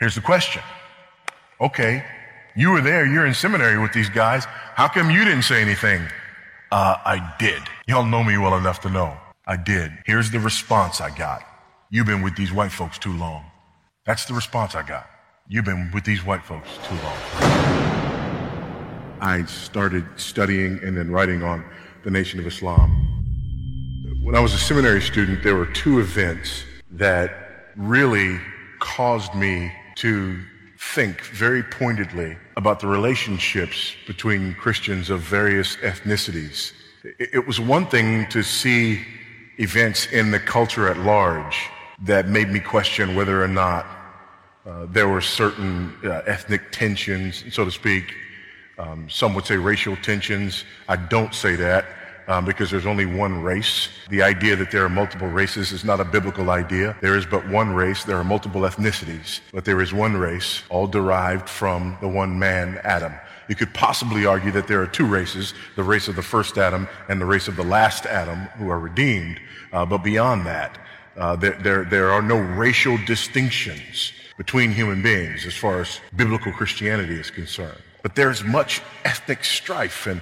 Here's the question. Okay, you were there, you're in seminary with these guys. How come you didn't say anything? Uh, I did. Y'all know me well enough to know. I did. Here's the response I got. You've been with these white folks too long. That's the response I got. You've been with these white folks too long. I started studying and then writing on the Nation of Islam. When I was a seminary student, there were two events that really caused me to think very pointedly about the relationships between Christians of various ethnicities. It was one thing to see events in the culture at large that made me question whether or not uh, there were certain uh, ethnic tensions, so to speak. Um, some would say racial tensions. I don't say that um, because there's only one race. The idea that there are multiple races is not a biblical idea. There is but one race. There are multiple ethnicities, but there is one race, all derived from the one man, Adam. You could possibly argue that there are two races, the race of the first Adam and the race of the last Adam who are redeemed. Uh, but beyond that, uh, there, there, there are no racial distinctions between human beings as far as biblical Christianity is concerned. But there's much ethnic strife and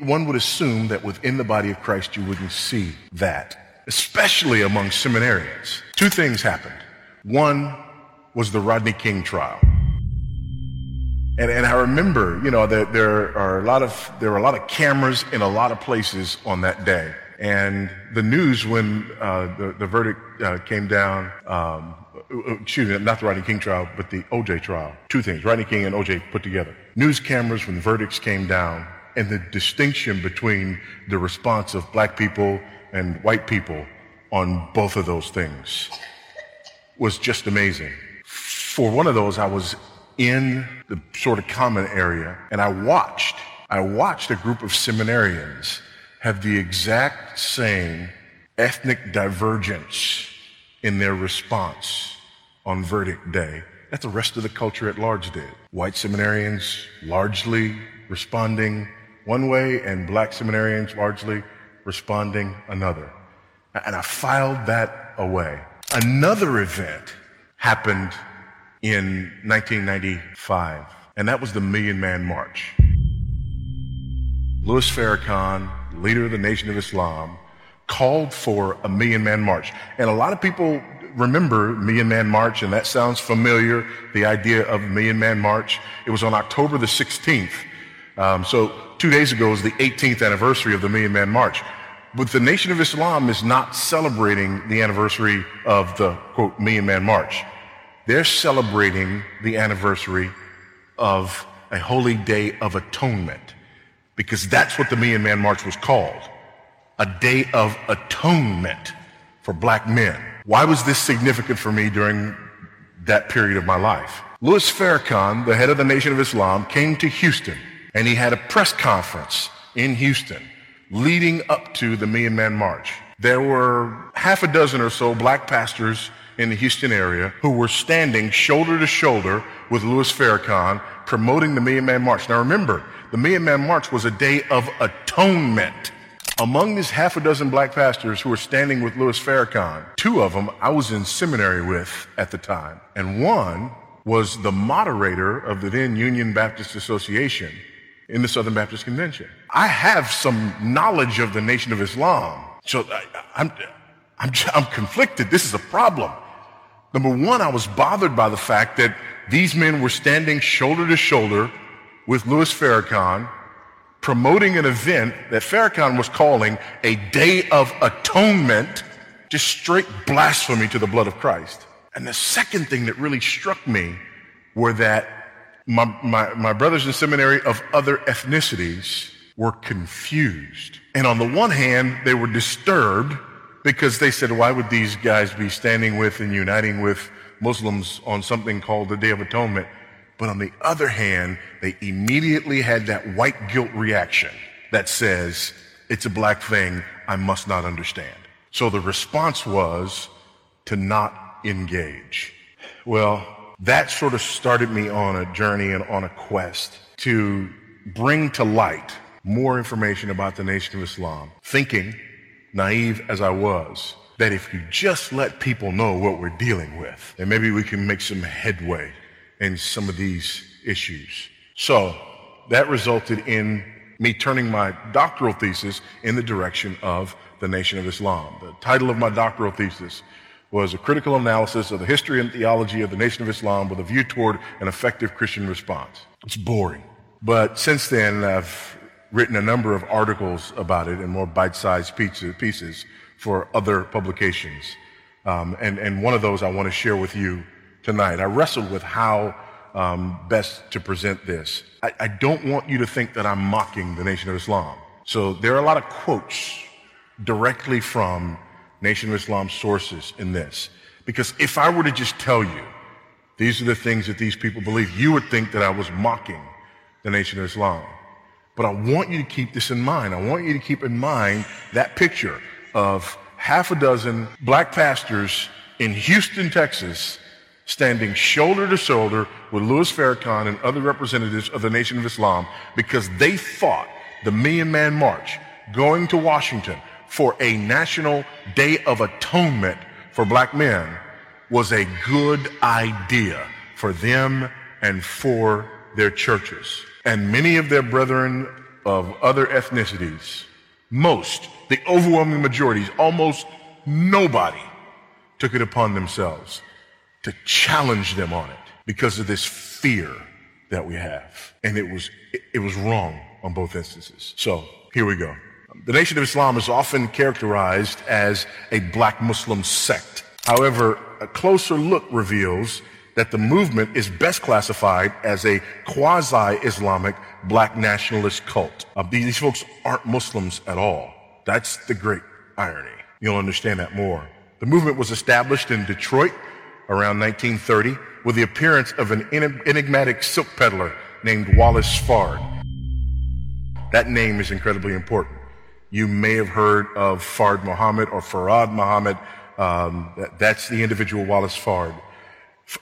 one would assume that within the body of Christ you wouldn't see that, especially among seminarians. Two things happened. One was the Rodney King trial. And, and I remember, you know, that there are a lot of, there were a lot of cameras in a lot of places on that day. And the news, when uh, the, the verdict uh, came down, um, excuse me, not the Rodney King trial, but the OJ trial. Two things, Rodney King and OJ put together. News cameras, when the verdicts came down, and the distinction between the response of black people and white people on both of those things was just amazing. For one of those, I was in the sort of common area and I watched, I watched a group of seminarians have the exact same ethnic divergence in their response on verdict day that the rest of the culture at large did. White seminarians largely responding one way and black seminarians largely responding another. And I filed that away. Another event happened in 1995, and that was the Million Man March. Louis Farrakhan, leader of the Nation of Islam, called for a Million Man March. And a lot of people remember Million Man March, and that sounds familiar, the idea of Million Man March. It was on October the 16th. Um, so two days ago was the 18th anniversary of the Million Man March. But the Nation of Islam is not celebrating the anniversary of the, quote, Million Man March. They're celebrating the anniversary of a holy day of atonement because that's what the Million Man March was called. A day of atonement for black men. Why was this significant for me during that period of my life? Louis Farrakhan, the head of the Nation of Islam, came to Houston and he had a press conference in Houston leading up to the Million Man March. There were half a dozen or so black pastors in the Houston area who were standing shoulder to shoulder with Louis Farrakhan promoting the Million Man March. Now remember, the Million Man March was a day of atonement. Among these half a dozen black pastors who were standing with Louis Farrakhan, two of them I was in seminary with at the time, and one was the moderator of the then Union Baptist Association in the Southern Baptist Convention. I have some knowledge of the Nation of Islam. So I, am I'm, I'm, I'm conflicted. This is a problem. Number one, I was bothered by the fact that these men were standing shoulder to shoulder with Louis Farrakhan, promoting an event that Farrakhan was calling a day of atonement, just straight blasphemy to the blood of Christ. And the second thing that really struck me were that my, my, my brothers in seminary of other ethnicities were confused. And on the one hand, they were disturbed because they said, why would these guys be standing with and uniting with Muslims on something called the Day of Atonement? But on the other hand, they immediately had that white guilt reaction that says, it's a black thing, I must not understand. So the response was to not engage. Well, that sort of started me on a journey and on a quest to bring to light more information about the Nation of Islam, thinking, naive as I was, that if you just let people know what we're dealing with, then maybe we can make some headway in some of these issues. So that resulted in me turning my doctoral thesis in the direction of the Nation of Islam. The title of my doctoral thesis was a critical analysis of the history and theology of the Nation of Islam with a view toward an effective Christian response. It's boring. But since then, I've written a number of articles about it in more bite-sized pieces for other publications. Um, and, and one of those I want to share with you tonight. I wrestled with how um, best to present this. I, I don't want you to think that I'm mocking the Nation of Islam. So there are a lot of quotes directly from Nation of Islam sources in this. Because if I were to just tell you, these are the things that these people believe, you would think that I was mocking the Nation of Islam. But I want you to keep this in mind. I want you to keep in mind that picture of half a dozen black pastors in Houston, Texas, standing shoulder to shoulder with Louis Farrakhan and other representatives of the Nation of Islam because they fought the Million Man March going to Washington for a national day of atonement for black men was a good idea for them and for their churches. And many of their brethren of other ethnicities, most, the overwhelming majorities, almost nobody took it upon themselves to challenge them on it because of this fear that we have. And it was, it was wrong on both instances. So here we go. The Nation of Islam is often characterized as a black Muslim sect. However, a closer look reveals that the movement is best classified as a quasi-Islamic black nationalist cult. Uh, these folks aren't Muslims at all. That's the great irony. You'll understand that more. The movement was established in Detroit around 1930 with the appearance of an enigmatic silk peddler named Wallace Fard. That name is incredibly important. You may have heard of Fard Muhammad or Farad Muhammad. Um, that, that's the individual Wallace Fard.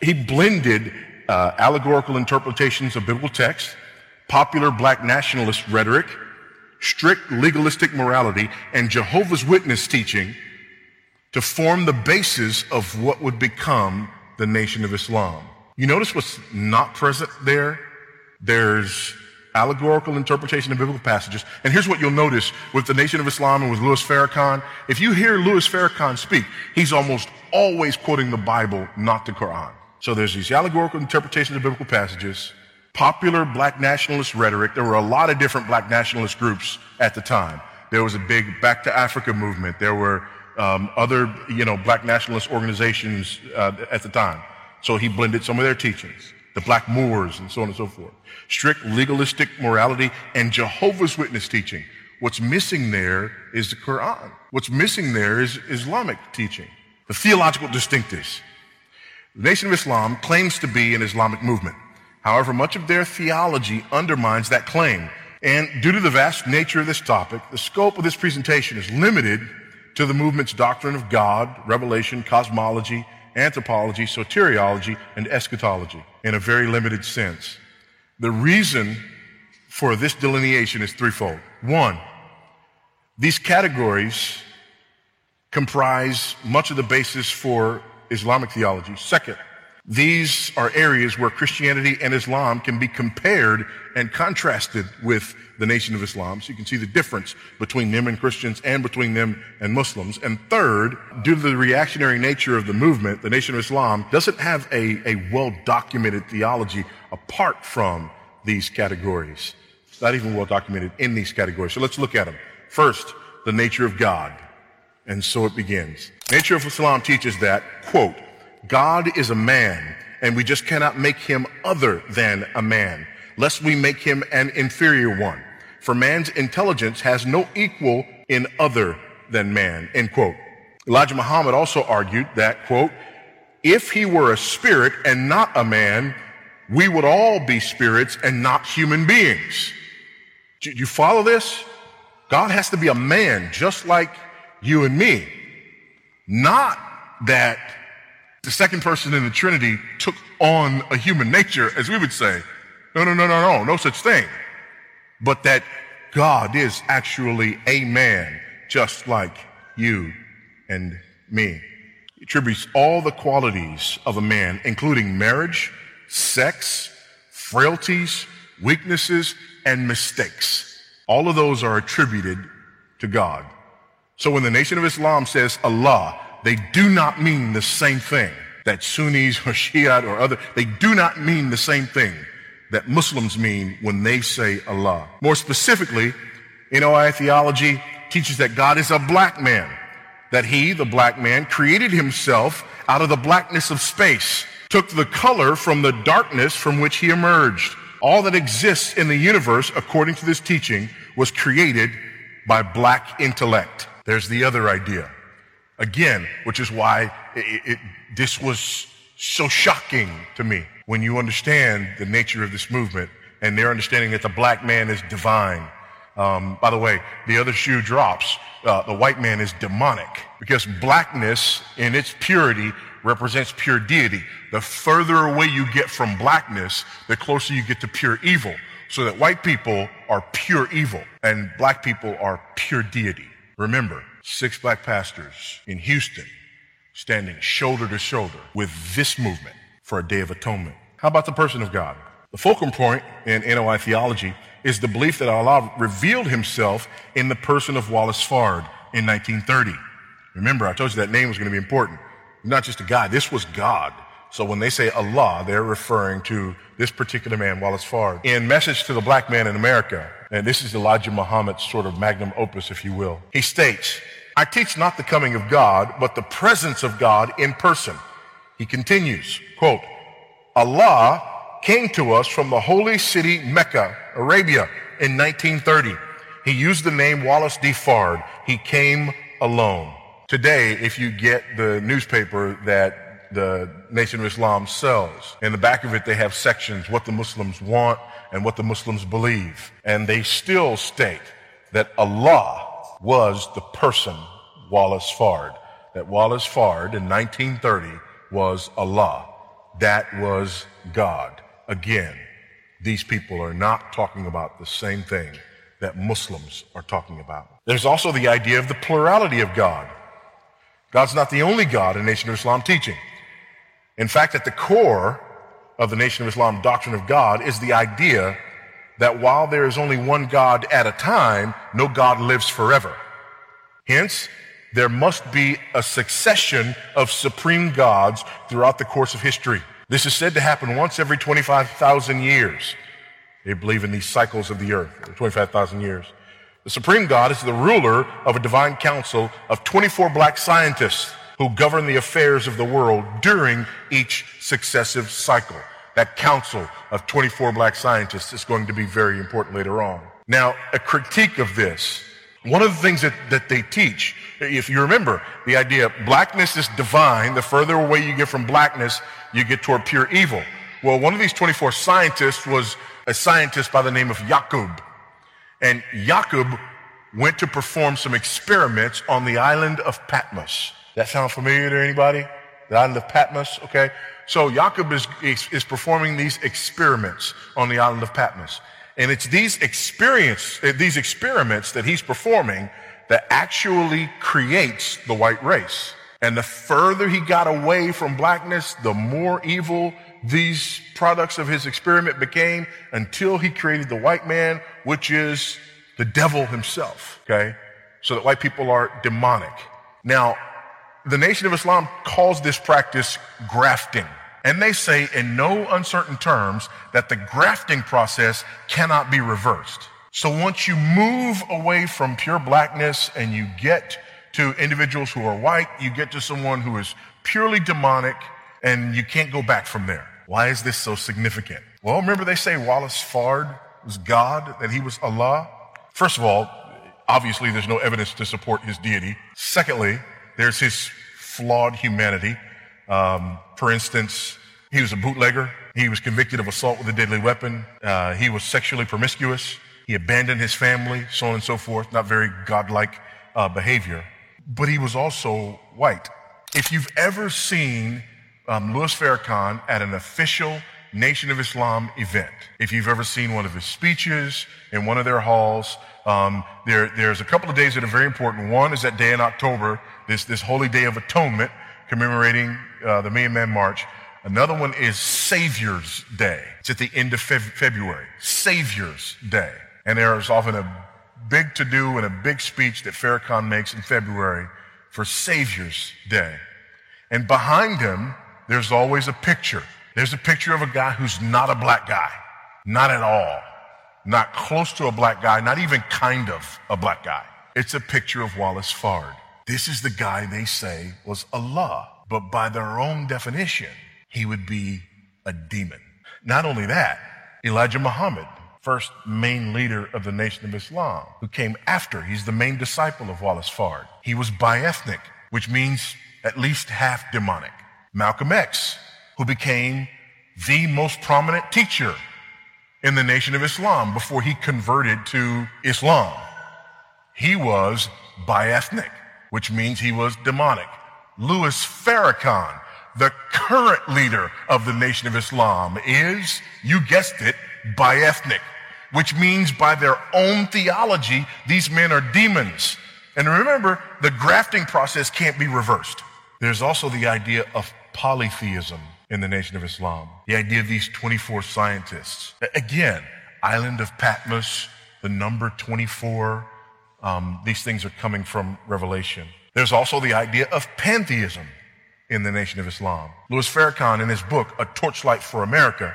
He blended uh, allegorical interpretations of biblical text, popular black nationalist rhetoric, strict legalistic morality, and Jehovah's Witness teaching to form the basis of what would become the Nation of Islam. You notice what's not present there? There's allegorical interpretation of biblical passages. And here's what you'll notice with the Nation of Islam and with Louis Farrakhan. If you hear Louis Farrakhan speak, he's almost always quoting the Bible, not the Quran. So there's these allegorical interpretations of biblical passages, popular black nationalist rhetoric. There were a lot of different black nationalist groups at the time. There was a big Back to Africa movement. There were um, other, you know, black nationalist organizations uh, at the time. So he blended some of their teachings the Black Moors, and so on and so forth. Strict legalistic morality and Jehovah's Witness teaching. What's missing there is the Quran. What's missing there is Islamic teaching. The theological distinctives. The Nation of Islam claims to be an Islamic movement. However, much of their theology undermines that claim. And due to the vast nature of this topic, the scope of this presentation is limited to the movement's doctrine of God, revelation, cosmology, anthropology, soteriology, and eschatology in a very limited sense. The reason for this delineation is threefold. One, these categories comprise much of the basis for Islamic theology. Second, these are areas where Christianity and Islam can be compared and contrasted with the Nation of Islam. So you can see the difference between them and Christians and between them and Muslims. And third, due to the reactionary nature of the movement, the Nation of Islam doesn't have a, a well-documented theology apart from these categories. It's not even well documented in these categories. So let's look at them. First, the nature of God. And so it begins. Nation of Islam teaches that, quote, God is a man and we just cannot make him other than a man, lest we make him an inferior one for man's intelligence has no equal in other than man, end quote. Elijah Muhammad also argued that, quote, if he were a spirit and not a man, we would all be spirits and not human beings. Do you follow this? God has to be a man just like you and me. Not that the second person in the Trinity took on a human nature, as we would say. No, no, no, no, no, no such thing but that God is actually a man just like you and me. He attributes all the qualities of a man, including marriage, sex, frailties, weaknesses, and mistakes. All of those are attributed to God. So when the Nation of Islam says Allah, they do not mean the same thing that Sunnis or Shiite or other, they do not mean the same thing that Muslims mean when they say Allah. More specifically, NOI theology teaches that God is a black man, that he, the black man, created himself out of the blackness of space, took the color from the darkness from which he emerged. All that exists in the universe, according to this teaching, was created by black intellect. There's the other idea. Again, which is why it, it, this was so shocking to me when you understand the nature of this movement and their understanding that the black man is divine. Um, by the way, the other shoe drops. Uh, the white man is demonic because blackness in its purity represents pure deity. The further away you get from blackness, the closer you get to pure evil. So that white people are pure evil and black people are pure deity. Remember, six black pastors in Houston standing shoulder to shoulder with this movement for a day of atonement. How about the person of God? The fulcrum point in NOI theology is the belief that Allah revealed himself in the person of Wallace Fard in 1930. Remember, I told you that name was going to be important. Not just a guy, this was God. So when they say Allah, they're referring to this particular man, Wallace Fard. In Message to the Black Man in America, and this is Elijah Muhammad's sort of magnum opus, if you will, he states, I teach not the coming of God, but the presence of God in person. He continues, quote, Allah came to us from the holy city Mecca, Arabia, in 1930. He used the name Wallace D. Fard. He came alone. Today, if you get the newspaper that the Nation of Islam sells, in the back of it they have sections, what the Muslims want and what the Muslims believe. And they still state that Allah was the person Wallace Fard. That Wallace Fard in 1930 was Allah. That was God. Again, these people are not talking about the same thing that Muslims are talking about. There's also the idea of the plurality of God. God's not the only God in Nation of Islam teaching. In fact, at the core of the Nation of Islam doctrine of God is the idea that while there is only one God at a time, no God lives forever. Hence, there must be a succession of supreme gods throughout the course of history. This is said to happen once every 25,000 years. They believe in these cycles of the earth, 25,000 years. The supreme God is the ruler of a divine council of 24 black scientists who govern the affairs of the world during each successive cycle. That council of 24 black scientists is going to be very important later on. Now, a critique of this one of the things that, that they teach, if you remember the idea, blackness is divine. The further away you get from blackness, you get toward pure evil. Well, one of these 24 scientists was a scientist by the name of Yaqub. And Yaqub went to perform some experiments on the island of Patmos. That sound familiar to anybody? The island of Patmos, okay? So Yaqub is, is, is performing these experiments on the island of Patmos. And it's these experience, uh, these experiments that he's performing that actually creates the white race. And the further he got away from blackness, the more evil these products of his experiment became until he created the white man, which is the devil himself. Okay. So that white people are demonic. Now, the Nation of Islam calls this practice grafting. And they say in no uncertain terms that the grafting process cannot be reversed. So once you move away from pure blackness and you get to individuals who are white, you get to someone who is purely demonic and you can't go back from there. Why is this so significant? Well, remember they say Wallace Fard was God, that he was Allah? First of all, obviously there's no evidence to support his deity. Secondly, there's his flawed humanity. Um, for instance, he was a bootlegger. He was convicted of assault with a deadly weapon. Uh, he was sexually promiscuous. He abandoned his family, so on and so forth. Not very godlike uh, behavior. But he was also white. If you've ever seen um, Louis Farrakhan at an official Nation of Islam event, if you've ever seen one of his speeches in one of their halls, um, there, there's a couple of days that are very important. One is that day in October, this, this holy day of atonement, commemorating uh, the Million Man March. Another one is Savior's Day. It's at the end of Fe- February. Savior's Day. And there is often a big to do and a big speech that Farrakhan makes in February for Savior's Day. And behind him, there's always a picture. There's a picture of a guy who's not a black guy. Not at all. Not close to a black guy, not even kind of a black guy. It's a picture of Wallace Fard. This is the guy they say was Allah, but by their own definition, he would be a demon. Not only that, Elijah Muhammad, first main leader of the Nation of Islam, who came after, he's the main disciple of Wallace Fard. He was biethnic, which means at least half demonic. Malcolm X, who became the most prominent teacher in the Nation of Islam before he converted to Islam. He was biethnic, which means he was demonic. Louis Farrakhan, the current leader of the Nation of Islam, is, you guessed it, biethnic, which means by their own theology, these men are demons. And remember, the grafting process can't be reversed. There's also the idea of polytheism in the Nation of Islam. The idea of these 24 scientists. Again, island of Patmos, the number 24. Um, these things are coming from Revelation. There's also the idea of pantheism in the Nation of Islam. Louis Farrakhan, in his book, A Torchlight for America,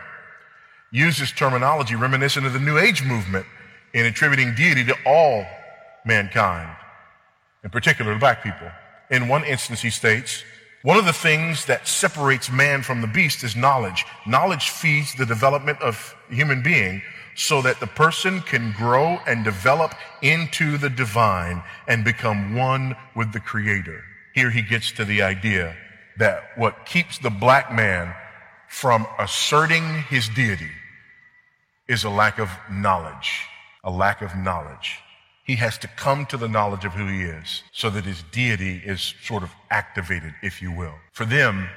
uses terminology reminiscent of the New Age movement in attributing deity to all mankind, in particular the black people. In one instance, he states, one of the things that separates man from the beast is knowledge. Knowledge feeds the development of human being so that the person can grow and develop into the divine and become one with the creator. Here he gets to the idea that what keeps the black man from asserting his deity is a lack of knowledge, a lack of knowledge. He has to come to the knowledge of who he is so that his deity is sort of activated, if you will. For them,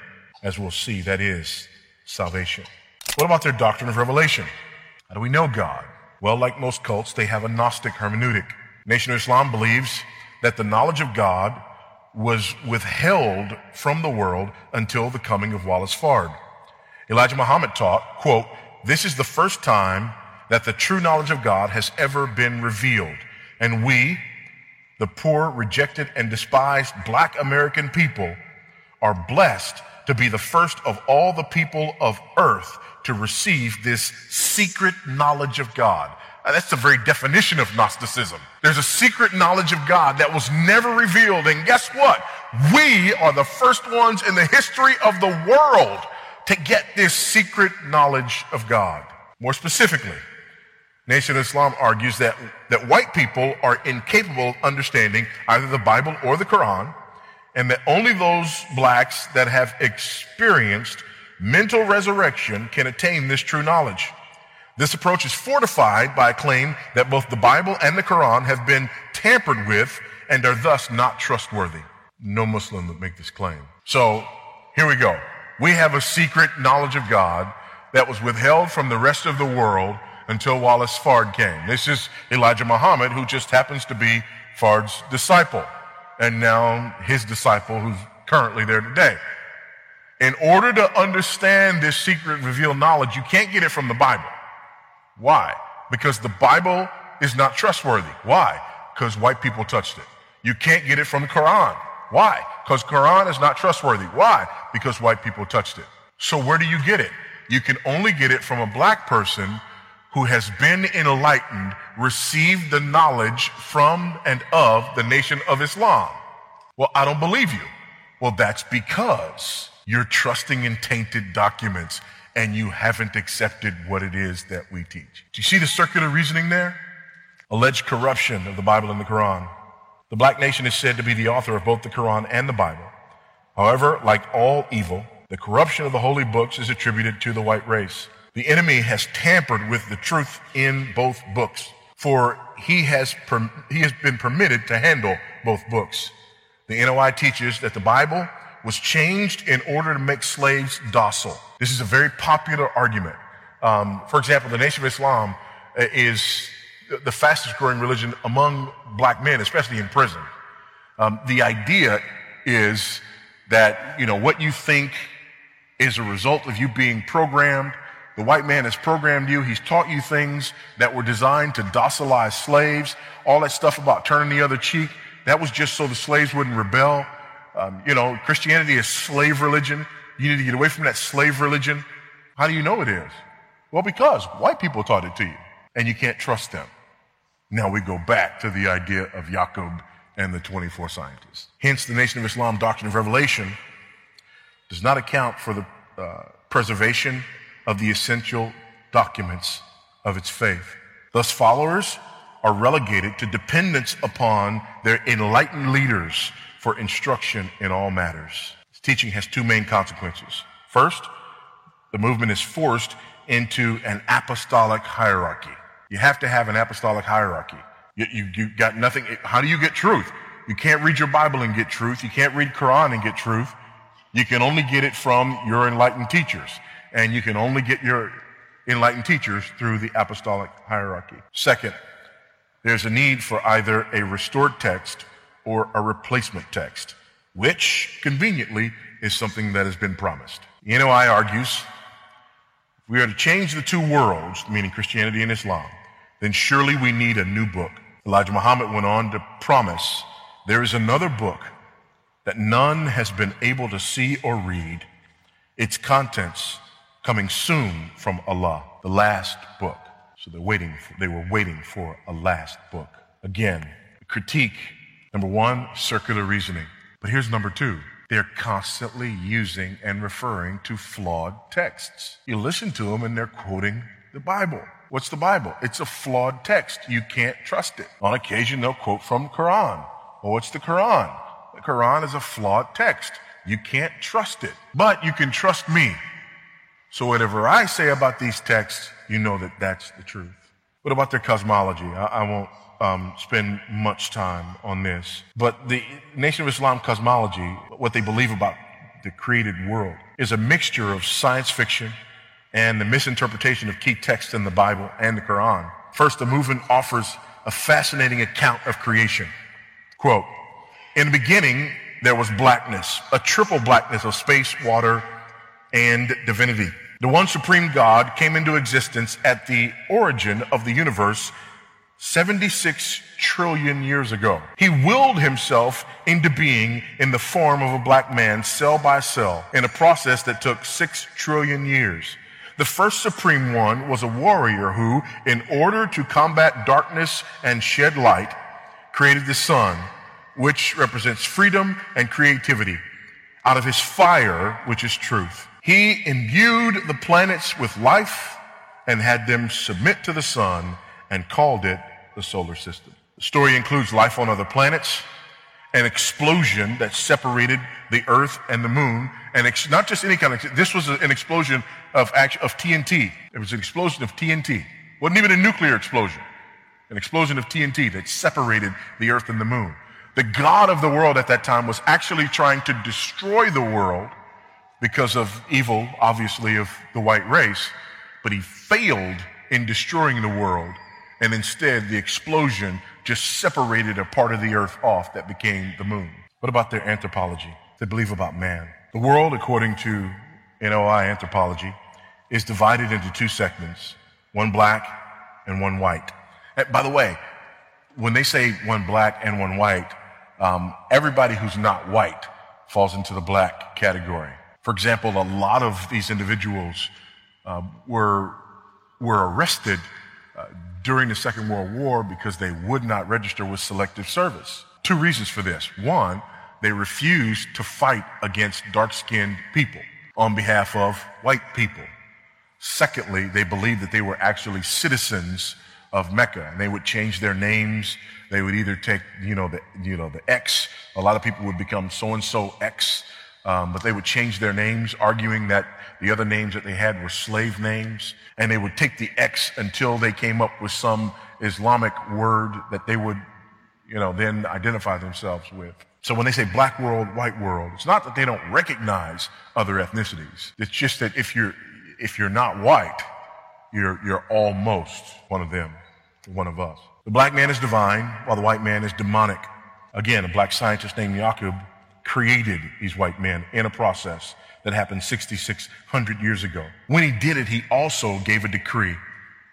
as we'll see, that is salvation. What about their doctrine of revelation? How do we know God? Well, like most cults, they have a Gnostic hermeneutic. Nation of Islam believes that the knowledge of God was withheld from the world until the coming of Wallace Fard. Elijah Muhammad taught, quote, this is the first time that the true knowledge of God has ever been revealed. And we, the poor, rejected, and despised black American people, are blessed to be the first of all the people of earth to receive this secret knowledge of God. Uh, that's the very definition of Gnosticism. There's a secret knowledge of God that was never revealed. And guess what? We are the first ones in the history of the world to get this secret knowledge of God. More specifically, Nation of Islam argues that, that white people are incapable of understanding either the Bible or the Quran, and that only those blacks that have experienced mental resurrection can attain this true knowledge. This approach is fortified by a claim that both the Bible and the Quran have been tampered with and are thus not trustworthy. No Muslim would make this claim. So here we go. We have a secret knowledge of God that was withheld from the rest of the world until Wallace Fard came. This is Elijah Muhammad, who just happens to be Fard's disciple, and now his disciple who's currently there today. In order to understand this secret revealed knowledge, you can't get it from the Bible. Why? Because the Bible is not trustworthy. Why? Because white people touched it. You can't get it from the Quran. Why? Because Quran is not trustworthy. Why? Because white people touched it. So where do you get it? You can only get it from a black person who has been enlightened, received the knowledge from and of the nation of Islam. Well, I don't believe you. Well, that's because you're trusting in tainted documents and you haven't accepted what it is that we teach. Do you see the circular reasoning there? Alleged corruption of the Bible and the Quran. The black nation is said to be the author of both the Quran and the Bible. However, like all evil, the corruption of the holy books is attributed to the white race. The enemy has tampered with the truth in both books, for he has, per- he has been permitted to handle both books. The NOI teaches that the Bible was changed in order to make slaves docile. This is a very popular argument. Um, for example, the Nation of Islam uh, is the fastest growing religion among black men, especially in prison. Um, the idea is that, you know, what you think is a result of you being programmed. The white man has programmed you. He's taught you things that were designed to docilize slaves. All that stuff about turning the other cheek, that was just so the slaves wouldn't rebel. Um, you know, Christianity is slave religion. You need to get away from that slave religion. How do you know it is? Well, because white people taught it to you, and you can't trust them. Now we go back to the idea of Yaqub and the 24 scientists. Hence, the Nation of Islam doctrine of revelation does not account for the uh, preservation of the essential documents of its faith. Thus, followers are relegated to dependence upon their enlightened leaders for instruction in all matters. This teaching has two main consequences. First, the movement is forced into an apostolic hierarchy. You have to have an apostolic hierarchy. You, you, you got nothing. How do you get truth? You can't read your Bible and get truth. You can't read Quran and get truth. You can only get it from your enlightened teachers. And you can only get your enlightened teachers through the apostolic hierarchy. Second, there's a need for either a restored text or a replacement text, which conveniently is something that has been promised. The NOI argues if we are to change the two worlds, meaning Christianity and Islam, then surely we need a new book. Elijah Muhammad went on to promise there is another book that none has been able to see or read, its contents coming soon from Allah, the last book. So they're waiting for, they were waiting for a last book. Again, critique, number one, circular reasoning. But here's number two. They're constantly using and referring to flawed texts. You listen to them and they're quoting the Bible. What's the Bible? It's a flawed text. You can't trust it. On occasion, they'll quote from Quran. Well, what's the Quran? The Quran is a flawed text. You can't trust it. But you can trust me. So whatever I say about these texts, you know that that's the truth. What about their cosmology? I, I won't um, spend much time on this. But the Nation of Islam cosmology, what they believe about the created world, is a mixture of science fiction and the misinterpretation of key texts in the Bible and the Quran. First, the movement offers a fascinating account of creation. Quote, in the beginning, there was blackness, a triple blackness of space, water, and divinity. The one supreme God came into existence at the origin of the universe 76 trillion years ago. He willed himself into being in the form of a black man cell by cell in a process that took 6 trillion years. The first supreme one was a warrior who, in order to combat darkness and shed light, created the sun, which represents freedom and creativity, out of his fire, which is truth. He imbued the planets with life and had them submit to the sun and called it the solar system. The story includes life on other planets, an explosion that separated the Earth and the Moon, and ex- not just any kind of. This was an explosion of act- of TNT. It was an explosion of TNT. wasn't even a nuclear explosion. An explosion of TNT that separated the Earth and the Moon. The God of the world at that time was actually trying to destroy the world because of evil, obviously, of the white race, but he failed in destroying the world and instead, the explosion just separated a part of the earth off that became the moon. What about their anthropology? They believe about man. The world, according to NOI anthropology, is divided into two segments, one black and one white. And by the way, when they say one black and one white, um, everybody who's not white falls into the black category. For example, a lot of these individuals uh, were, were arrested uh, during the Second World War because they would not register with selective service. Two reasons for this. One, they refused to fight against dark skinned people on behalf of white people. Secondly, they believed that they were actually citizens of Mecca and they would change their names. They would either take, you know, the, you know, the X. A lot of people would become so and so X, um, but they would change their names, arguing that the other names that they had were slave names. And they would take the X until they came up with some Islamic word that they would, you know, then identify themselves with. So when they say black world, white world, it's not that they don't recognize other ethnicities. It's just that if you're, if you're not white, you're, you're almost one of them, one of us. The black man is divine while the white man is demonic. Again, a black scientist named Yaqub created these white men in a process that happened 6,600 years ago. When he did it, he also gave a decree.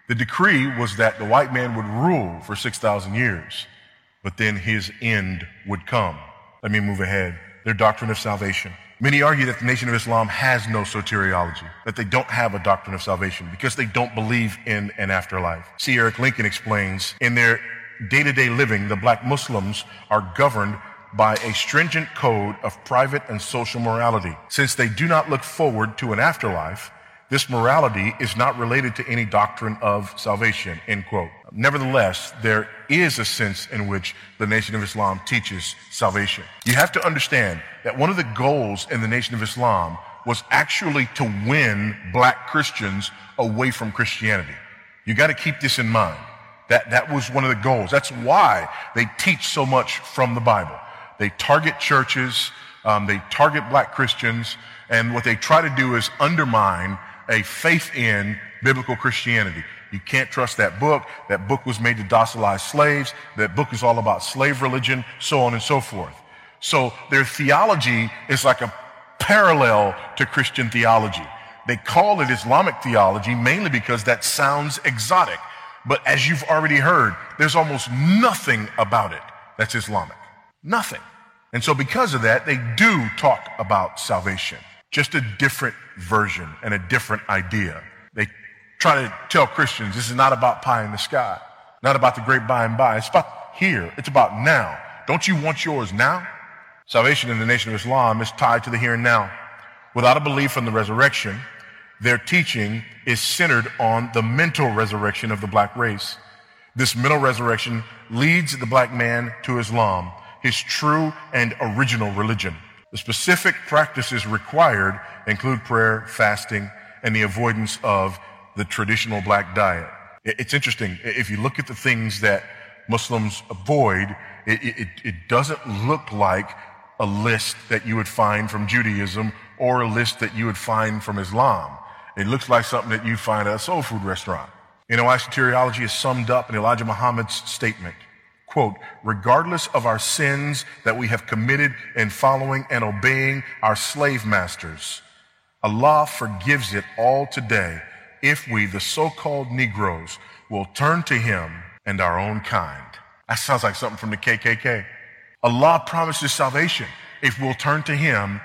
The decree was that the white man would rule for 6,000 years, but then his end would come. Let me move ahead. Their doctrine of salvation. Many argue that the Nation of Islam has no soteriology, that they don't have a doctrine of salvation because they don't believe in an afterlife. C. Eric Lincoln explains, in their day-to-day living, the black Muslims are governed by a stringent code of private and social morality. Since they do not look forward to an afterlife, this morality is not related to any doctrine of salvation, end quote. Nevertheless, there is a sense in which the Nation of Islam teaches salvation. You have to understand that one of the goals in the Nation of Islam was actually to win black Christians away from Christianity. You got to keep this in mind. That, that was one of the goals. That's why they teach so much from the Bible. They target churches, um, they target black Christians, and what they try to do is undermine a faith in biblical Christianity. You can't trust that book. That book was made to docilize slaves. That book is all about slave religion, so on and so forth. So their theology is like a parallel to Christian theology. They call it Islamic theology mainly because that sounds exotic. But as you've already heard, there's almost nothing about it that's Islamic. Nothing. And so because of that, they do talk about salvation. Just a different version and a different idea. They try to tell Christians this is not about pie in the sky, not about the great by and by. It's about here. It's about now. Don't you want yours now? Salvation in the Nation of Islam is tied to the here and now. Without a belief in the resurrection, their teaching is centered on the mental resurrection of the black race. This mental resurrection leads the black man to Islam, his true and original religion. The specific practices required include prayer, fasting, and the avoidance of the traditional black diet. It's interesting. If you look at the things that Muslims avoid, it, it, it doesn't look like a list that you would find from Judaism or a list that you would find from Islam. It looks like something that you'd find at a soul food restaurant. You know, soteriology is summed up in Elijah Muhammad's statement quote, regardless of our sins that we have committed in following and obeying our slave masters, Allah forgives it all today if we, the so-called Negroes, will turn to Him and our own kind. That sounds like something from the KKK. Allah promises salvation if we'll turn to Him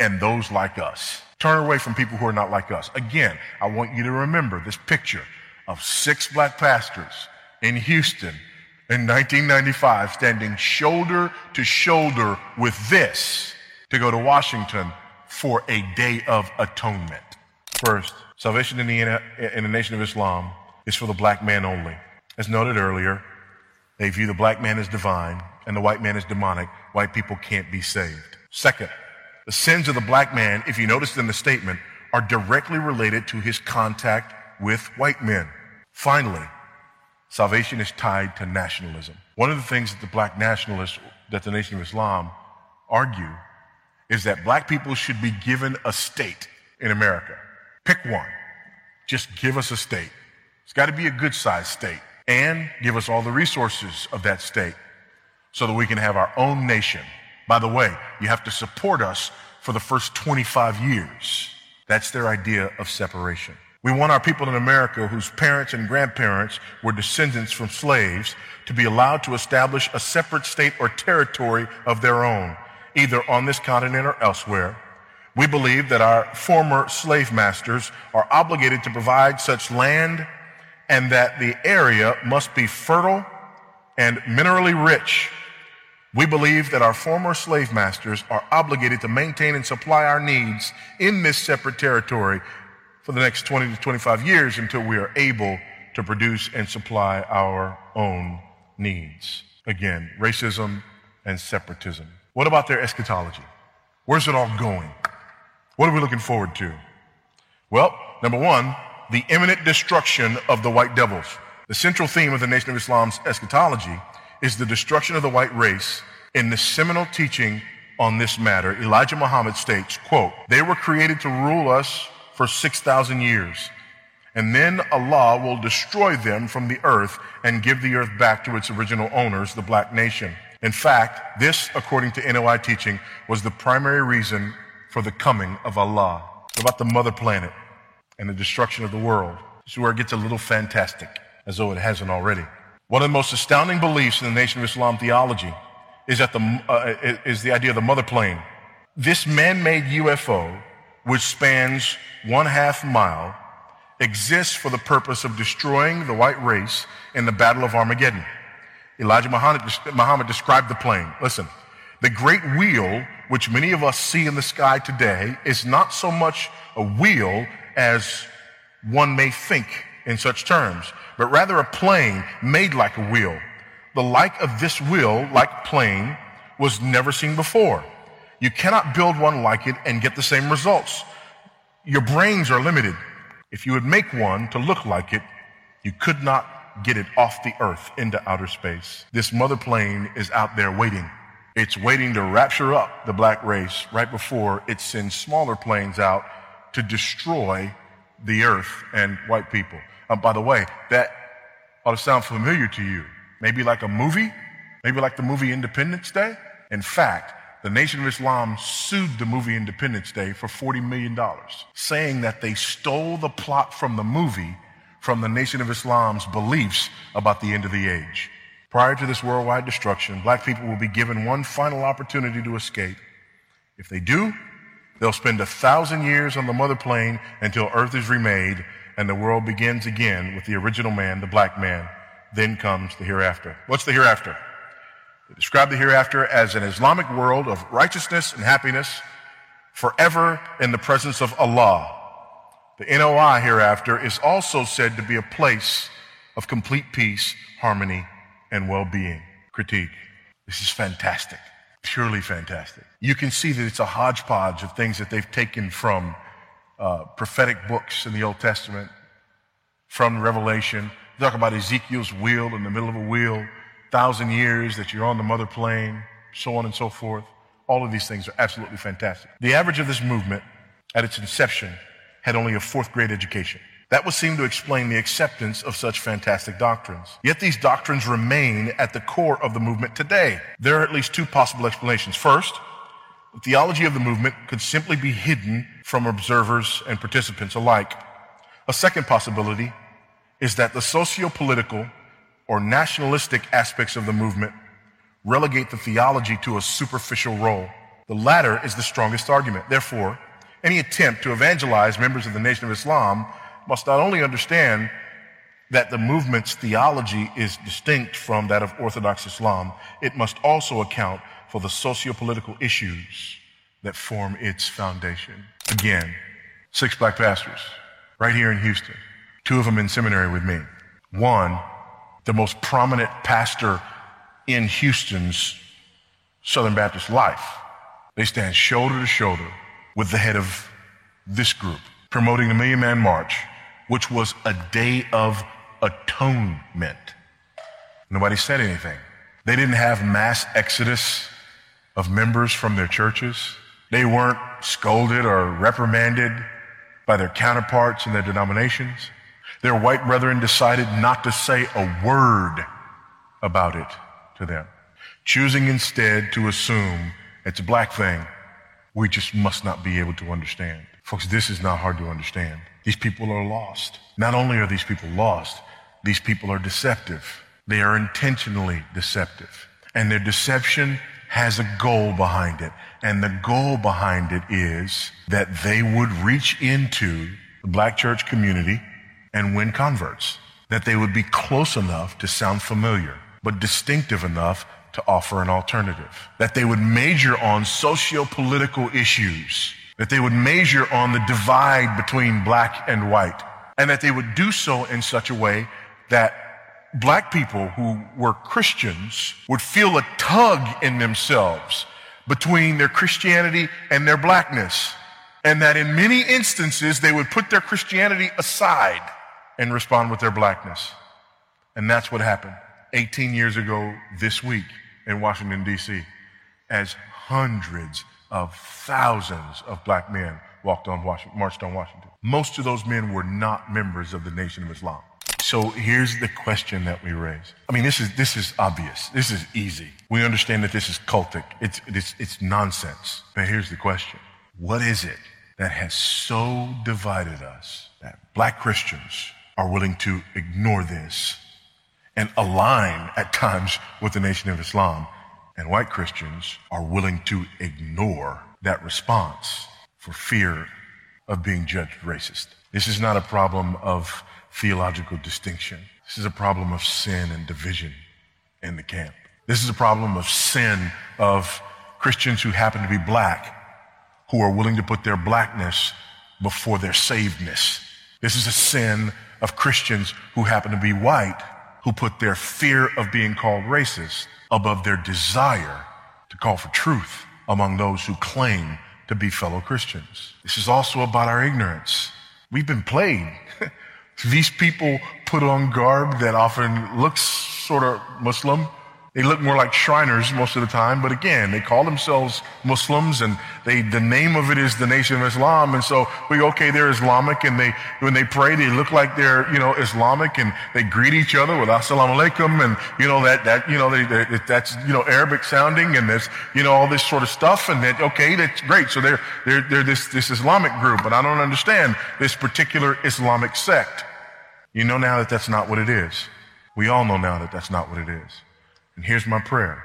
and those like us. Turn away from people who are not like us. Again, I want you to remember this picture of six black pastors in Houston in 1995 standing shoulder to shoulder with this to go to Washington for a day of atonement. First, salvation in the, in the nation of Islam is for the black man only. As noted earlier, they view the black man as divine and the white man as demonic. White people can't be saved. Second, the sins of the black man, if you notice in the statement, are directly related to his contact with white men. Finally, Salvation is tied to nationalism. One of the things that the black nationalists, that the Nation of Islam argue, is that black people should be given a state in America. Pick one. Just give us a state. It's got to be a good sized state and give us all the resources of that state so that we can have our own nation. By the way, you have to support us for the first 25 years. That's their idea of separation. We want our people in America whose parents and grandparents were descendants from slaves to be allowed to establish a separate state or territory of their own, either on this continent or elsewhere. We believe that our former slave masters are obligated to provide such land and that the area must be fertile and minerally rich. We believe that our former slave masters are obligated to maintain and supply our needs in this separate territory for the next 20 to 25 years until we are able to produce and supply our own needs. Again, racism and separatism. What about their eschatology? Where's it all going? What are we looking forward to? Well, number one, the imminent destruction of the white devils. The central theme of the Nation of Islam's eschatology is the destruction of the white race in the seminal teaching on this matter. Elijah Muhammad states, quote, they were created to rule us for 6,000 years. And then Allah will destroy them from the earth and give the earth back to its original owners, the black nation. In fact, this, according to NOI teaching, was the primary reason for the coming of Allah. It's about the mother planet and the destruction of the world. This is where it gets a little fantastic, as though it hasn't already. One of the most astounding beliefs in the Nation of Islam theology is that the, uh, is the idea of the mother plane. This man-made UFO, which spans one half mile, exists for the purpose of destroying the white race in the Battle of Armageddon. Elijah Muhammad, Muhammad described the plane. Listen, the great wheel, which many of us see in the sky today, is not so much a wheel as one may think in such terms, but rather a plane made like a wheel. The like of this wheel, like plane, was never seen before. You cannot build one like it and get the same results. Your brains are limited. If you would make one to look like it, you could not get it off the earth into outer space. This mother plane is out there waiting. It's waiting to rapture up the black race right before it sends smaller planes out to destroy the earth and white people. Um, by the way, that ought to sound familiar to you. Maybe like a movie, maybe like the movie Independence Day. In fact, the Nation of Islam sued the movie Independence Day for $40 million, saying that they stole the plot from the movie from the Nation of Islam's beliefs about the end of the age. Prior to this worldwide destruction, black people will be given one final opportunity to escape. If they do, they'll spend a thousand years on the mother plane until earth is remade and the world begins again with the original man, the black man. Then comes the hereafter. What's the hereafter? They describe the hereafter as an Islamic world of righteousness and happiness forever in the presence of Allah. The NOI hereafter is also said to be a place of complete peace, harmony, and well-being. Critique. This is fantastic. Purely fantastic. You can see that it's a hodgepodge of things that they've taken from uh, prophetic books in the Old Testament, from Revelation. talk about Ezekiel's wheel in the middle of a wheel, thousand years that you're on the mother plane, so on and so forth. All of these things are absolutely fantastic. The average of this movement at its inception had only a fourth grade education. That would seem to explain the acceptance of such fantastic doctrines. Yet these doctrines remain at the core of the movement today. There are at least two possible explanations. First, the theology of the movement could simply be hidden from observers and participants alike. A second possibility is that the socio-political or nationalistic aspects of the movement relegate the theology to a superficial role. The latter is the strongest argument. Therefore, any attempt to evangelize members of the Nation of Islam must not only understand that the movement's theology is distinct from that of Orthodox Islam, it must also account for the socio-political issues that form its foundation. Again, six black pastors right here in Houston, two of them in seminary with me. One the most prominent pastor in Houston's Southern Baptist life. They stand shoulder to shoulder with the head of this group, promoting the Million Man March, which was a day of atonement. Nobody said anything. They didn't have mass exodus of members from their churches. They weren't scolded or reprimanded by their counterparts in their denominations. Their white brethren decided not to say a word about it to them, choosing instead to assume it's a black thing we just must not be able to understand. Folks, this is not hard to understand. These people are lost. Not only are these people lost, these people are deceptive. They are intentionally deceptive. And their deception has a goal behind it. And the goal behind it is that they would reach into the black church community and win converts. That they would be close enough to sound familiar, but distinctive enough to offer an alternative. That they would major on socio-political issues. That they would major on the divide between black and white. And that they would do so in such a way that black people who were Christians would feel a tug in themselves between their Christianity and their blackness. And that in many instances, they would put their Christianity aside and respond with their blackness. And that's what happened 18 years ago this week in Washington, D.C., as hundreds of thousands of black men walked on Washington, marched on Washington. Most of those men were not members of the Nation of Islam. So here's the question that we raise. I mean, this is, this is obvious. This is easy. We understand that this is cultic. It's, it's, it's nonsense. But here's the question. What is it that has so divided us that black Christians are willing to ignore this and align at times with the Nation of Islam and white Christians are willing to ignore that response for fear of being judged racist. This is not a problem of theological distinction. This is a problem of sin and division in the camp. This is a problem of sin of Christians who happen to be black, who are willing to put their blackness before their savedness. This is a sin of Christians who happen to be white, who put their fear of being called racist above their desire to call for truth among those who claim to be fellow Christians. This is also about our ignorance. We've been played. These people put on garb that often looks sort of Muslim, they look more like Shriners most of the time, but again, they call themselves Muslims and they, the name of it is the Nation of Islam. And so we okay, they're Islamic and they, when they pray, they look like they're, you know, Islamic and they greet each other with assalamu alaikum and, you know, that, that, you know, they, they, that's, you know, Arabic sounding and there's, you know, all this sort of stuff. And that, okay, that's great. So they're, they're, they're this, this Islamic group, but I don't understand this particular Islamic sect. You know now that that's not what it is. We all know now that that's not what it is. And here's my prayer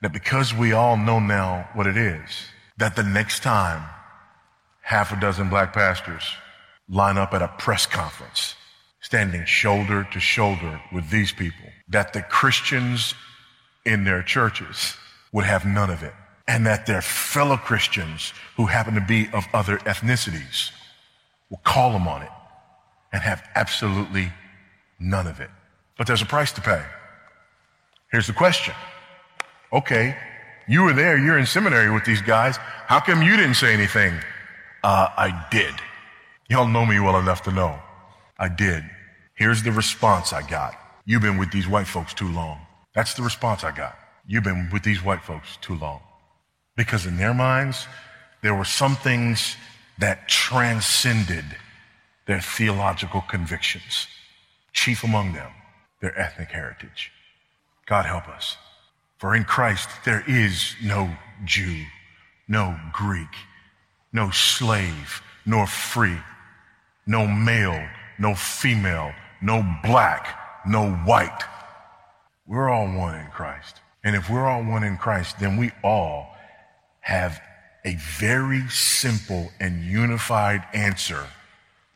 that because we all know now what it is, that the next time half a dozen black pastors line up at a press conference, standing shoulder to shoulder with these people, that the Christians in their churches would have none of it. And that their fellow Christians who happen to be of other ethnicities will call them on it and have absolutely none of it. But there's a price to pay. Here's the question. Okay, you were there, you're in seminary with these guys. How come you didn't say anything? Uh, I did. Y'all know me well enough to know. I did. Here's the response I got. You've been with these white folks too long. That's the response I got. You've been with these white folks too long. Because in their minds, there were some things that transcended their theological convictions. Chief among them, their ethnic heritage. God help us. For in Christ there is no Jew, no Greek, no slave, nor free, no male, no female, no black, no white. We're all one in Christ. And if we're all one in Christ, then we all have a very simple and unified answer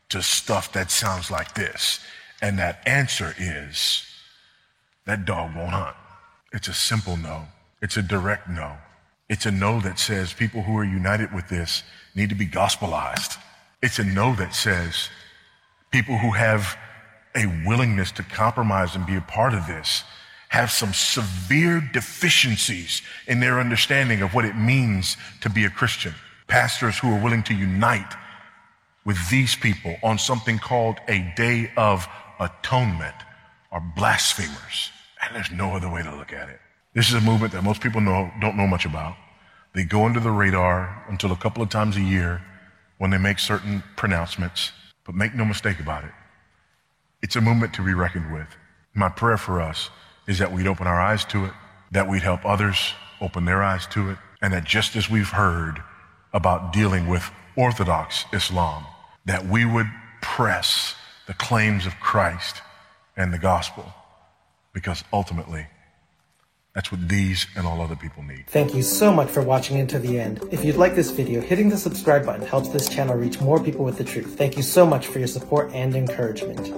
to stuff that sounds like this. And that answer is that dog won't hunt. It's a simple no. It's a direct no. It's a no that says people who are united with this need to be gospelized. It's a no that says people who have a willingness to compromise and be a part of this have some severe deficiencies in their understanding of what it means to be a Christian. Pastors who are willing to unite with these people on something called a day of atonement are blasphemers. And there's no other way to look at it. This is a movement that most people know, don't know much about. They go under the radar until a couple of times a year when they make certain pronouncements. But make no mistake about it. It's a movement to be reckoned with. My prayer for us is that we'd open our eyes to it, that we'd help others open their eyes to it, and that just as we've heard about dealing with Orthodox Islam, that we would press the claims of Christ and the gospel because ultimately, that's what these and all other people need. Thank you so much for watching into the end. If you'd like this video, hitting the subscribe button helps this channel reach more people with the truth. Thank you so much for your support and encouragement.